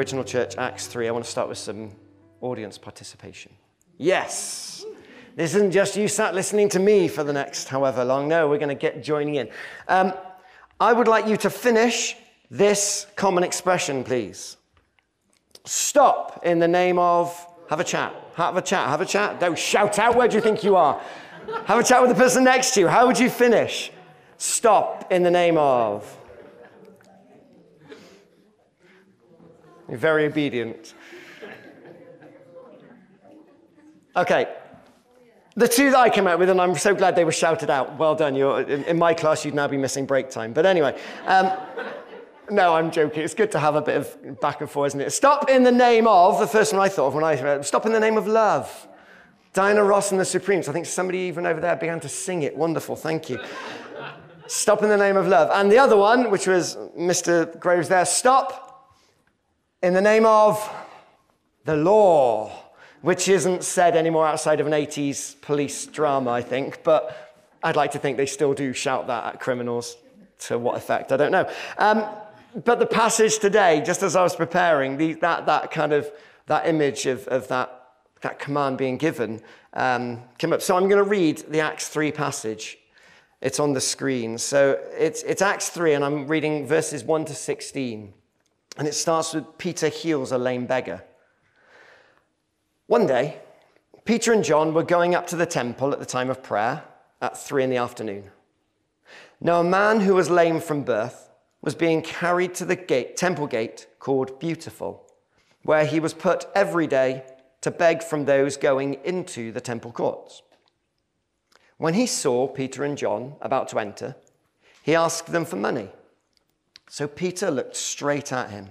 Original Church, Acts 3. I want to start with some audience participation. Yes. This isn't just you sat listening to me for the next however long. No, we're going to get joining in. Um, I would like you to finish this common expression, please. Stop in the name of. Have a chat. Have a chat. Have a chat. Don't shout out. Where do you think you are? Have a chat with the person next to you. How would you finish? Stop in the name of. You're very obedient. Okay. The two that I came out with, and I'm so glad they were shouted out. Well done. You're, in, in my class, you'd now be missing break time. But anyway, um, no, I'm joking. It's good to have a bit of back and forth, isn't it? Stop in the name of, the first one I thought of when I read, stop in the name of love. Diana Ross and the Supremes. I think somebody even over there began to sing it. Wonderful. Thank you. stop in the name of love. And the other one, which was Mr. Graves there, stop in the name of the law, which isn't said anymore outside of an 80s police drama, I think, but I'd like to think they still do shout that at criminals. To what effect, I don't know. Um, but the passage today, just as I was preparing, the, that, that kind of that image of, of that, that command being given um, came up. So I'm going to read the Acts 3 passage. It's on the screen. So it's, it's Acts 3, and I'm reading verses 1 to 16. And it starts with Peter heals a lame beggar. One day, Peter and John were going up to the temple at the time of prayer at three in the afternoon. Now, a man who was lame from birth was being carried to the gate, temple gate called Beautiful, where he was put every day to beg from those going into the temple courts. When he saw Peter and John about to enter, he asked them for money. So Peter looked straight at him,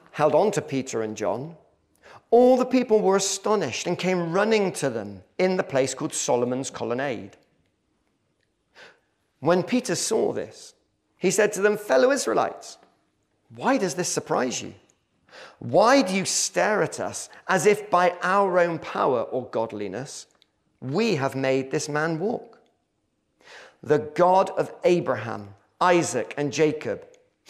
held on to Peter and John, all the people were astonished and came running to them in the place called Solomon's Colonnade. When Peter saw this, he said to them, Fellow Israelites, why does this surprise you? Why do you stare at us as if by our own power or godliness we have made this man walk? The God of Abraham, Isaac, and Jacob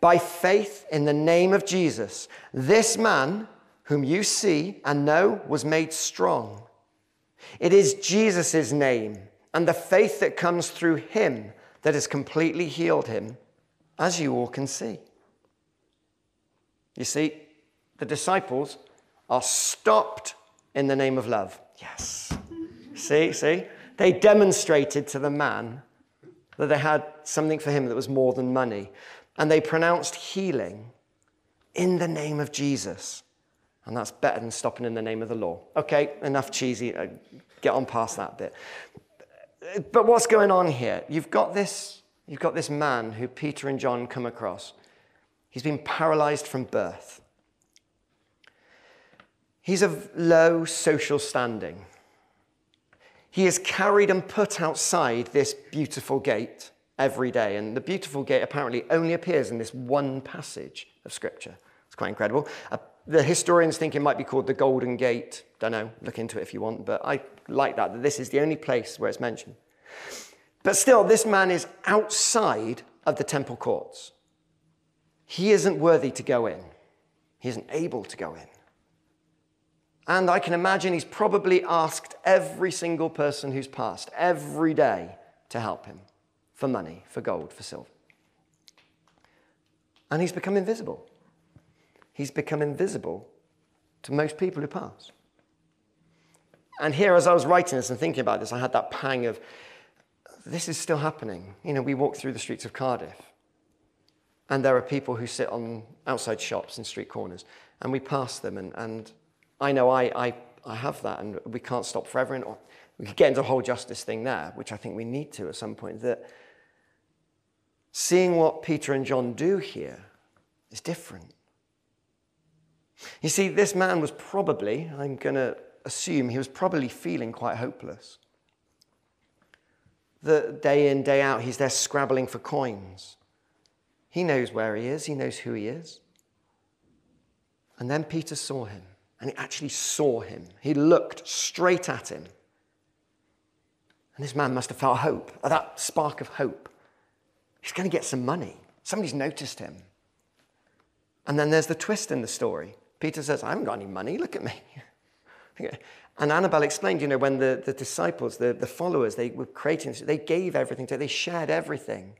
By faith in the name of Jesus, this man, whom you see and know, was made strong. It is Jesus' name and the faith that comes through him that has completely healed him, as you all can see. You see, the disciples are stopped in the name of love. Yes. see, see? They demonstrated to the man that they had something for him that was more than money and they pronounced healing in the name of Jesus. And that's better than stopping in the name of the law. Okay, enough cheesy. Uh, get on past that bit. But what's going on here? You've got this, you've got this man who Peter and John come across. He's been paralyzed from birth. He's of low social standing. He is carried and put outside this beautiful gate every day. And the beautiful gate apparently only appears in this one passage of Scripture. It's quite incredible. Uh, the historians think it might be called the Golden Gate. Don't know, look into it if you want, but I like that, that this is the only place where it's mentioned. But still, this man is outside of the temple courts. He isn't worthy to go in, he isn't able to go in. And I can imagine he's probably asked every single person who's passed every day to help him for money, for gold, for silver. And he's become invisible. He's become invisible to most people who pass. And here, as I was writing this and thinking about this, I had that pang of this is still happening. You know, we walk through the streets of Cardiff, and there are people who sit on outside shops and street corners, and we pass them. And, and I know I, I, I have that, and we can't stop forever. And we could get into a whole justice thing there, which I think we need to at some point. That seeing what Peter and John do here is different. You see, this man was probably, I'm going to assume, he was probably feeling quite hopeless. That day in, day out, he's there scrabbling for coins. He knows where he is, he knows who he is. And then Peter saw him, and he actually saw him. He looked straight at him. And this man must have felt hope, that spark of hope. He's going to get some money. Somebody's noticed him. And then there's the twist in the story. Peter says, I haven't got any money, look at me. and Annabelle explained, you know, when the, the disciples, the, the followers, they were creating they gave everything to, they shared everything.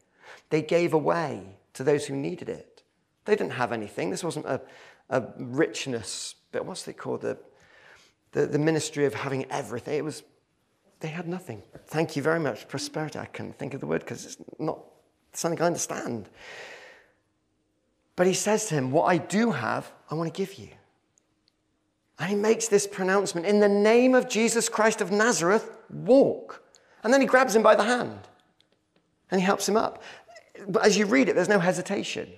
They gave away to those who needed it. They didn't have anything. This wasn't a, a richness, but what's it called? The, the, the ministry of having everything. It was, they had nothing. Thank you very much. Prosperity. I can't think of the word because it's not something I understand. But he says to him, What I do have, I want to give you. And he makes this pronouncement in the name of Jesus Christ of Nazareth, walk. And then he grabs him by the hand and he helps him up. But as you read it, there's no hesitation.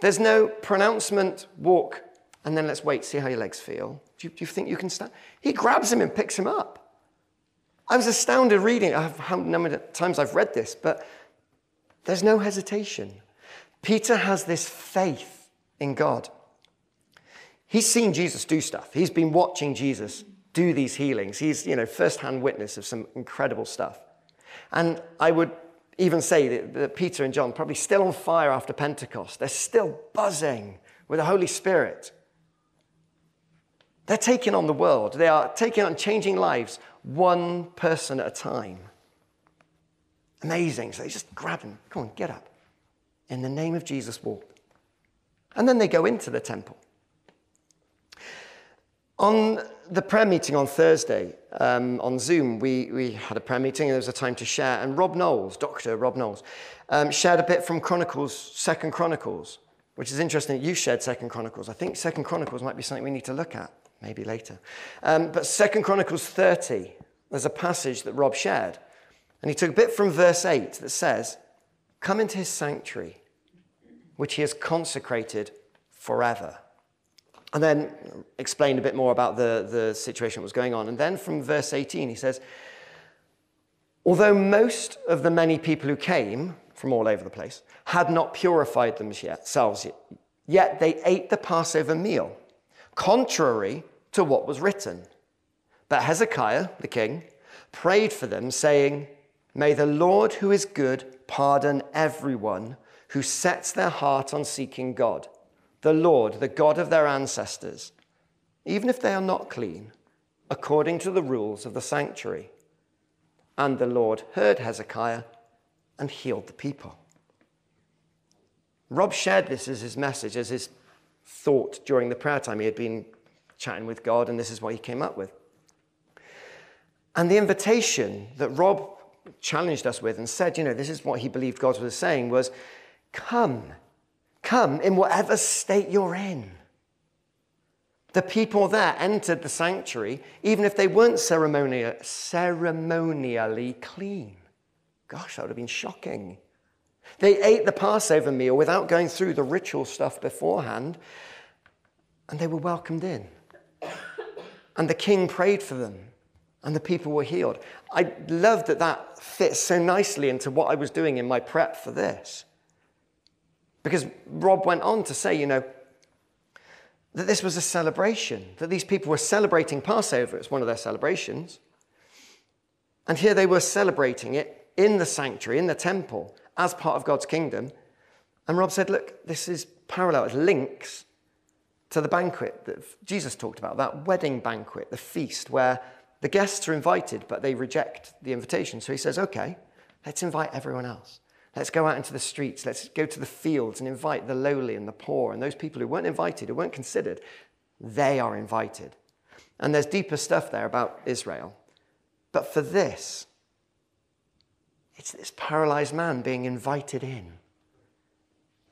There's no pronouncement, walk, and then let's wait, see how your legs feel. Do you, do you think you can stand? He grabs him and picks him up. I was astounded reading. I have how many times I've read this, but there's no hesitation. Peter has this faith in God. He's seen Jesus do stuff. He's been watching Jesus do these healings. He's, you know, first-hand witness of some incredible stuff. And I would even say that, that Peter and John probably still on fire after Pentecost. They're still buzzing with the Holy Spirit. They're taking on the world. They are taking on changing lives one person at a time. Amazing. So they just grab him. Come on, get up. In the name of Jesus, walk. And then they go into the temple. On the prayer meeting on Thursday um, on Zoom, we, we had a prayer meeting and there was a time to share. And Rob Knowles, Dr. Rob Knowles, um, shared a bit from Chronicles, Second Chronicles, which is interesting. You shared Second Chronicles. I think Second Chronicles might be something we need to look at, maybe later. Um, but Second Chronicles 30, there's a passage that Rob shared. And he took a bit from verse 8 that says, Come into his sanctuary, which he has consecrated forever. And then explained a bit more about the, the situation that was going on. And then from verse 18, he says, Although most of the many people who came from all over the place had not purified themselves yet, yet they ate the Passover meal, contrary to what was written. But Hezekiah, the king, prayed for them, saying, May the Lord, who is good, pardon everyone who sets their heart on seeking God, the Lord, the God of their ancestors, even if they are not clean, according to the rules of the sanctuary. And the Lord heard Hezekiah and healed the people. Rob shared this as his message, as his thought during the prayer time. He had been chatting with God, and this is what he came up with. And the invitation that Rob challenged us with and said, you know, this is what he believed God was saying was, come, come in whatever state you're in. The people there entered the sanctuary even if they weren't ceremonially clean. Gosh, that would have been shocking. They ate the Passover meal without going through the ritual stuff beforehand, and they were welcomed in. And the king prayed for them and the people were healed. I love that that fits so nicely into what I was doing in my prep for this. Because Rob went on to say, you know, that this was a celebration, that these people were celebrating Passover. It's one of their celebrations. And here they were celebrating it in the sanctuary, in the temple, as part of God's kingdom. And Rob said, Look, this is parallel, it links to the banquet that Jesus talked about, that wedding banquet, the feast, where the guests are invited, but they reject the invitation. So he says, Okay, let's invite everyone else. Let's go out into the streets. Let's go to the fields and invite the lowly and the poor and those people who weren't invited, who weren't considered. They are invited. And there's deeper stuff there about Israel. But for this, it's this paralyzed man being invited in.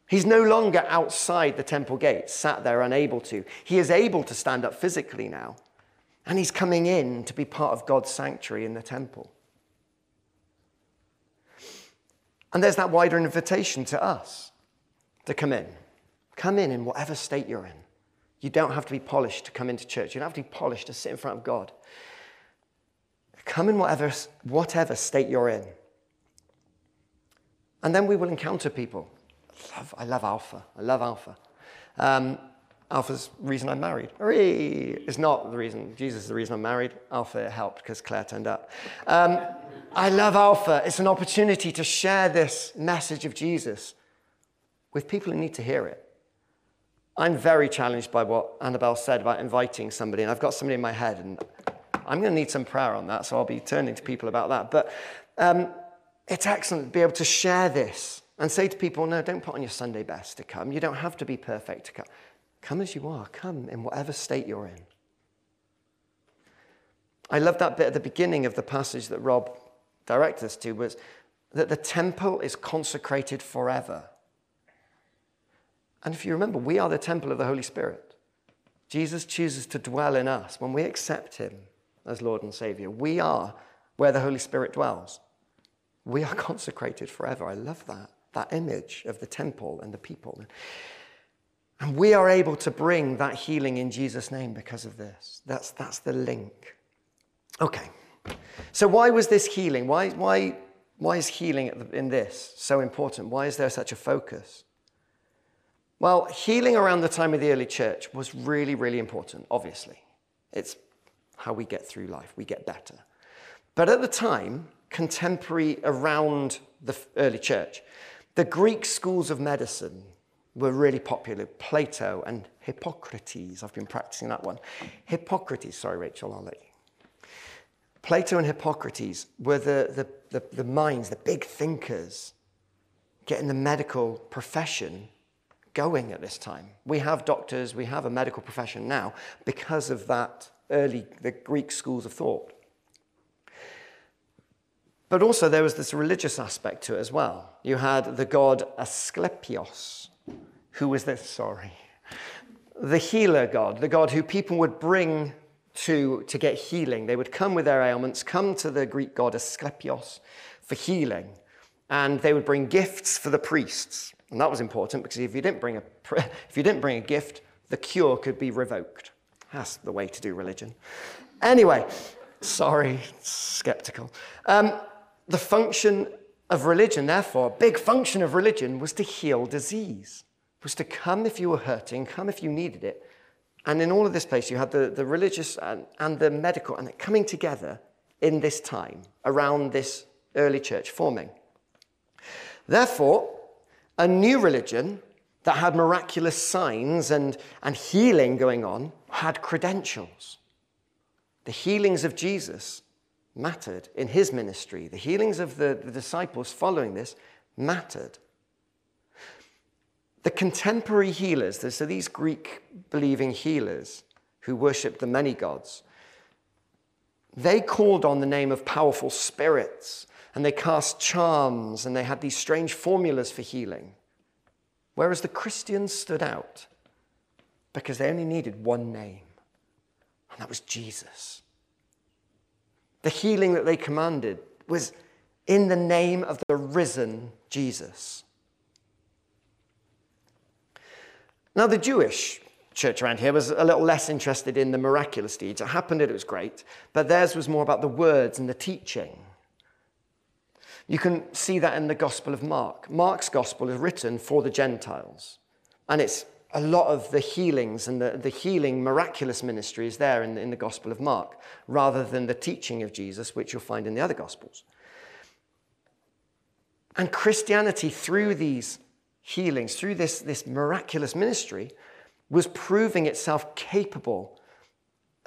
He's no longer outside the temple gates, sat there unable to. He is able to stand up physically now. And he's coming in to be part of God's sanctuary in the temple. And there's that wider invitation to us to come in. Come in in whatever state you're in. You don't have to be polished to come into church. You don't have to be polished to sit in front of God. Come in whatever, whatever state you're in. And then we will encounter people. I love, I love Alpha. I love Alpha. Um, Alpha's reason I'm married. It's not the reason. Jesus is the reason I'm married. Alpha helped because Claire turned up. Um, I love Alpha. It's an opportunity to share this message of Jesus with people who need to hear it. I'm very challenged by what Annabelle said about inviting somebody, and I've got somebody in my head, and I'm going to need some prayer on that, so I'll be turning to people about that. But um, it's excellent to be able to share this and say to people, no, don't put on your Sunday best to come. You don't have to be perfect to come. Come as you are, come in whatever state you're in. I love that bit at the beginning of the passage that Rob directed us to was that the temple is consecrated forever. And if you remember, we are the temple of the Holy Spirit. Jesus chooses to dwell in us when we accept him as Lord and Savior. We are where the Holy Spirit dwells. We are consecrated forever. I love that, that image of the temple and the people. And we are able to bring that healing in Jesus' name because of this. That's, that's the link. Okay. So, why was this healing? Why, why, why is healing in this so important? Why is there such a focus? Well, healing around the time of the early church was really, really important, obviously. It's how we get through life, we get better. But at the time, contemporary around the early church, the Greek schools of medicine were really popular Plato and Hippocrates. I've been practicing that one. Hippocrates, sorry, Rachel, I'll let you. Plato and Hippocrates were the, the, the, the minds, the big thinkers, getting the medical profession going at this time. We have doctors, we have a medical profession now because of that early, the Greek schools of thought. But also there was this religious aspect to it as well. You had the god Asclepios, who was this, sorry, the healer god, the god who people would bring to, to get healing. They would come with their ailments, come to the Greek god Asclepios for healing, and they would bring gifts for the priests. And that was important because if you didn't bring a, if you didn't bring a gift, the cure could be revoked. That's the way to do religion. Anyway, sorry, skeptical. Um, the function of religion, therefore, a big function of religion was to heal disease, was to come if you were hurting, come if you needed it, and in all of this place, you had the, the religious and, and the medical, and coming together in this time around this early church forming. Therefore, a new religion that had miraculous signs and, and healing going on had credentials. The healings of Jesus mattered in his ministry, the healings of the, the disciples following this mattered. The contemporary healers, so these Greek believing healers who worshipped the many gods, they called on the name of powerful spirits and they cast charms and they had these strange formulas for healing. Whereas the Christians stood out because they only needed one name, and that was Jesus. The healing that they commanded was in the name of the risen Jesus. Now, the Jewish church around here was a little less interested in the miraculous deeds. It happened and it was great, but theirs was more about the words and the teaching. You can see that in the Gospel of Mark. Mark's Gospel is written for the Gentiles, and it's a lot of the healings and the, the healing miraculous ministry is there in the, in the Gospel of Mark, rather than the teaching of Jesus, which you'll find in the other Gospels. And Christianity, through these healings, through this, this miraculous ministry, was proving itself capable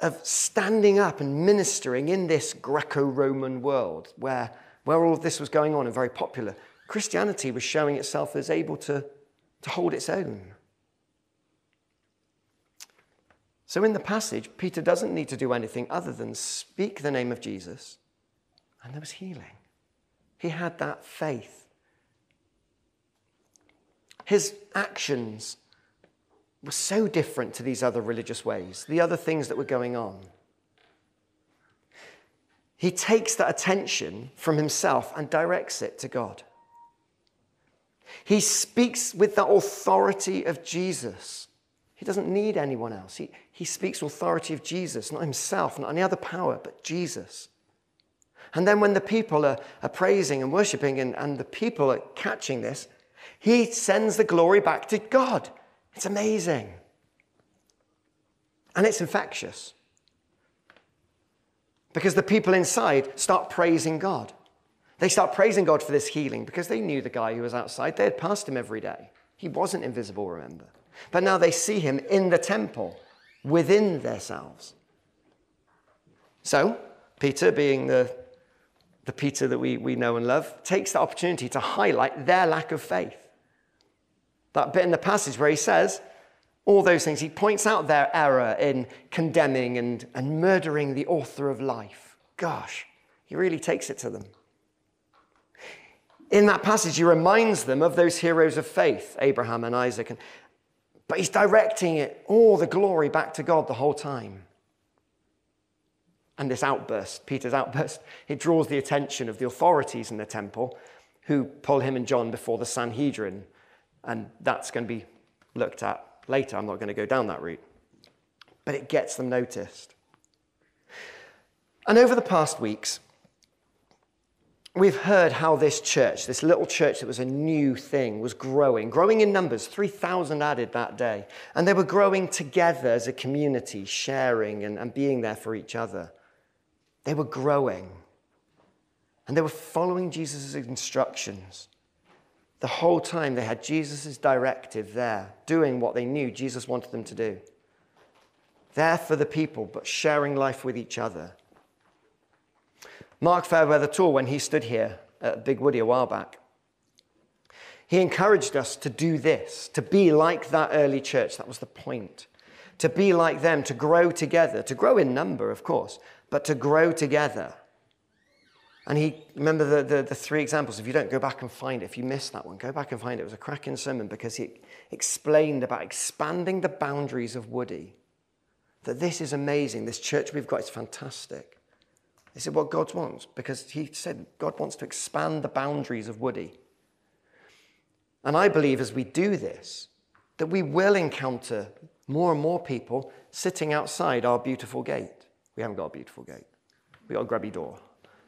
of standing up and ministering in this Greco Roman world where, where all of this was going on and very popular. Christianity was showing itself as able to, to hold its own. So, in the passage, Peter doesn't need to do anything other than speak the name of Jesus, and there was healing. He had that faith. His actions were so different to these other religious ways, the other things that were going on. He takes that attention from himself and directs it to God. He speaks with the authority of Jesus. He doesn't need anyone else. He, he speaks authority of Jesus, not himself, not any other power, but Jesus. And then when the people are, are praising and worshiping and, and the people are catching this, he sends the glory back to God. It's amazing. And it's infectious. Because the people inside start praising God. They start praising God for this healing because they knew the guy who was outside. They had passed him every day. He wasn't invisible, remember. But now they see him in the temple within themselves. So, Peter, being the, the Peter that we, we know and love, takes the opportunity to highlight their lack of faith. That bit in the passage where he says all those things, he points out their error in condemning and, and murdering the author of life. Gosh, he really takes it to them. In that passage, he reminds them of those heroes of faith, Abraham and Isaac. And, but he's directing it, all the glory back to God the whole time. And this outburst, Peter's outburst, it draws the attention of the authorities in the temple who pull him and John before the Sanhedrin and that's going to be looked at later. I'm not going to go down that route. But it gets them noticed. And over the past weeks, we've heard how this church, this little church that was a new thing, was growing, growing in numbers 3,000 added that day. And they were growing together as a community, sharing and, and being there for each other. They were growing. And they were following Jesus' instructions. The whole time they had Jesus' directive there, doing what they knew Jesus wanted them to do. There for the people, but sharing life with each other. Mark Fairweather Tall, when he stood here at Big Woody a while back, he encouraged us to do this, to be like that early church. That was the point. To be like them, to grow together, to grow in number, of course, but to grow together. And he, remember the, the, the, three examples. If you don't, go back and find it. If you missed that one, go back and find it. It was a cracking sermon because he explained about expanding the boundaries of Woody. That this is amazing. This church we've got is fantastic. This is what God wants because he said God wants to expand the boundaries of Woody. And I believe as we do this, that we will encounter more and more people sitting outside our beautiful gate. We haven't got a beautiful gate, we've got a grubby door.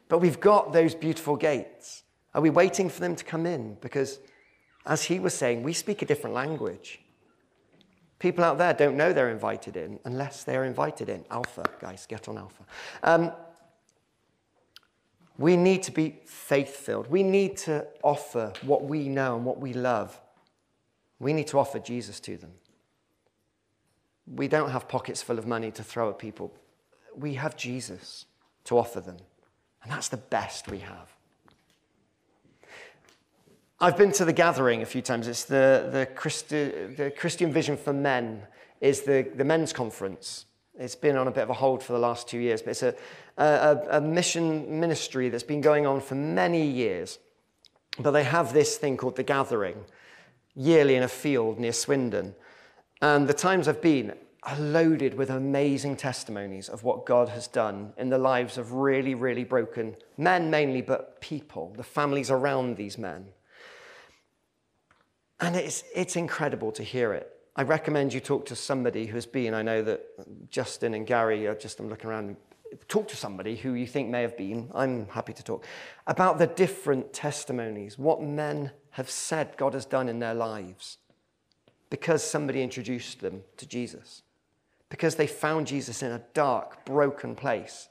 But we've got those beautiful gates. Are we waiting for them to come in? Because, as he was saying, we speak a different language. People out there don't know they're invited in unless they're invited in. Alpha, guys, get on Alpha. Um, we need to be faith filled. We need to offer what we know and what we love. We need to offer Jesus to them. We don't have pockets full of money to throw at people. We have Jesus to offer them. And that's the best we have. I've been to the gathering a few times. It's the, the, Christi, the Christian Vision for Men is the, the men's conference. It's been on a bit of a hold for the last two years, but it's a, a, a mission ministry that's been going on for many years. But they have this thing called the gathering, yearly in a field near Swindon. And the times I've been, are loaded with amazing testimonies of what God has done in the lives of really, really broken men, mainly, but people, the families around these men. And it's, it's incredible to hear it. I recommend you talk to somebody who has been, I know that Justin and Gary are just, I'm looking around, talk to somebody who you think may have been, I'm happy to talk, about the different testimonies, what men have said God has done in their lives because somebody introduced them to Jesus, because they found Jesus in a dark, broken place,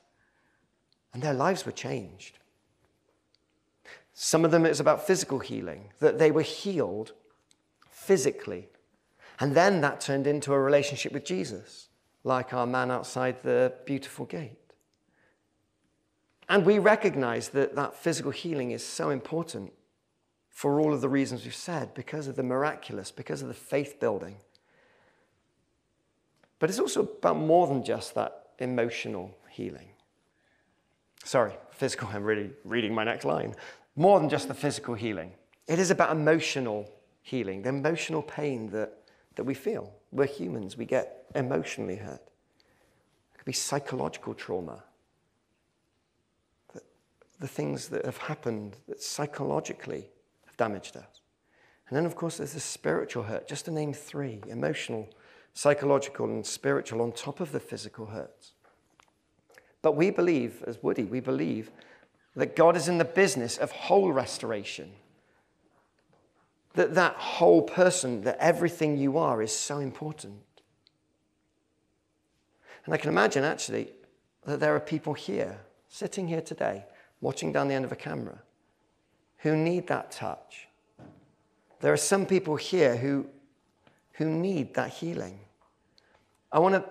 and their lives were changed. Some of them it's about physical healing, that they were healed physically. And then that turned into a relationship with Jesus, like our man outside the beautiful gate. And we recognize that that physical healing is so important for all of the reasons we've said, because of the miraculous, because of the faith building. But it's also about more than just that emotional healing. Sorry, physical, I'm really reading my next line. More than just the physical healing, it is about emotional healing, the emotional pain that, that we feel. We're humans, we get emotionally hurt. It could be psychological trauma. The, things that have happened that psychologically have damaged us. And then, of course, there's the spiritual hurt, just to name three emotional, psychological, and spiritual on top of the physical hurts. But we believe, as Woody, we believe that God is in the business of whole restoration. That that whole person, that everything you are is so important. And I can imagine actually that there are people here, sitting here today, watching down the end of a camera, who need that touch. There are some people here who, who need that healing. I want to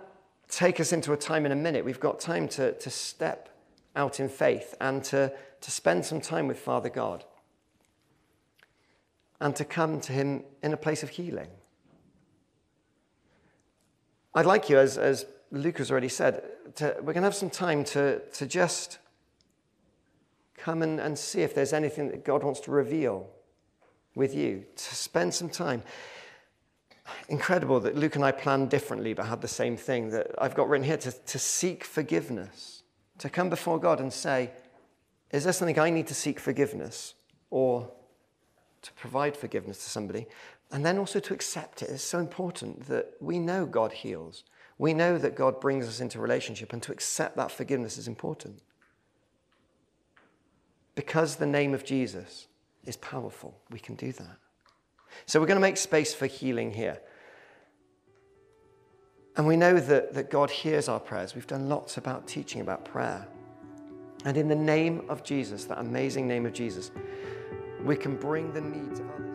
take us into a time in a minute. We've got time to, to step out in faith and to, to spend some time with Father God and to come to Him in a place of healing. I'd like you, as, as Luke has already said, to, we're going to have some time to, to just come and, and see if there's anything that God wants to reveal with you, to spend some time. Incredible that Luke and I planned differently but had the same thing that I've got written here to, to seek forgiveness, to come before God and say, Is there something I need to seek forgiveness or to provide forgiveness to somebody? And then also to accept it. It's so important that we know God heals. We know that God brings us into relationship, and to accept that forgiveness is important. Because the name of Jesus is powerful, we can do that. So we're going to make space for healing here. And we know that, that God hears our prayers. We've done lots about teaching about prayer. And in the name of Jesus, that amazing name of Jesus, we can bring the needs of others.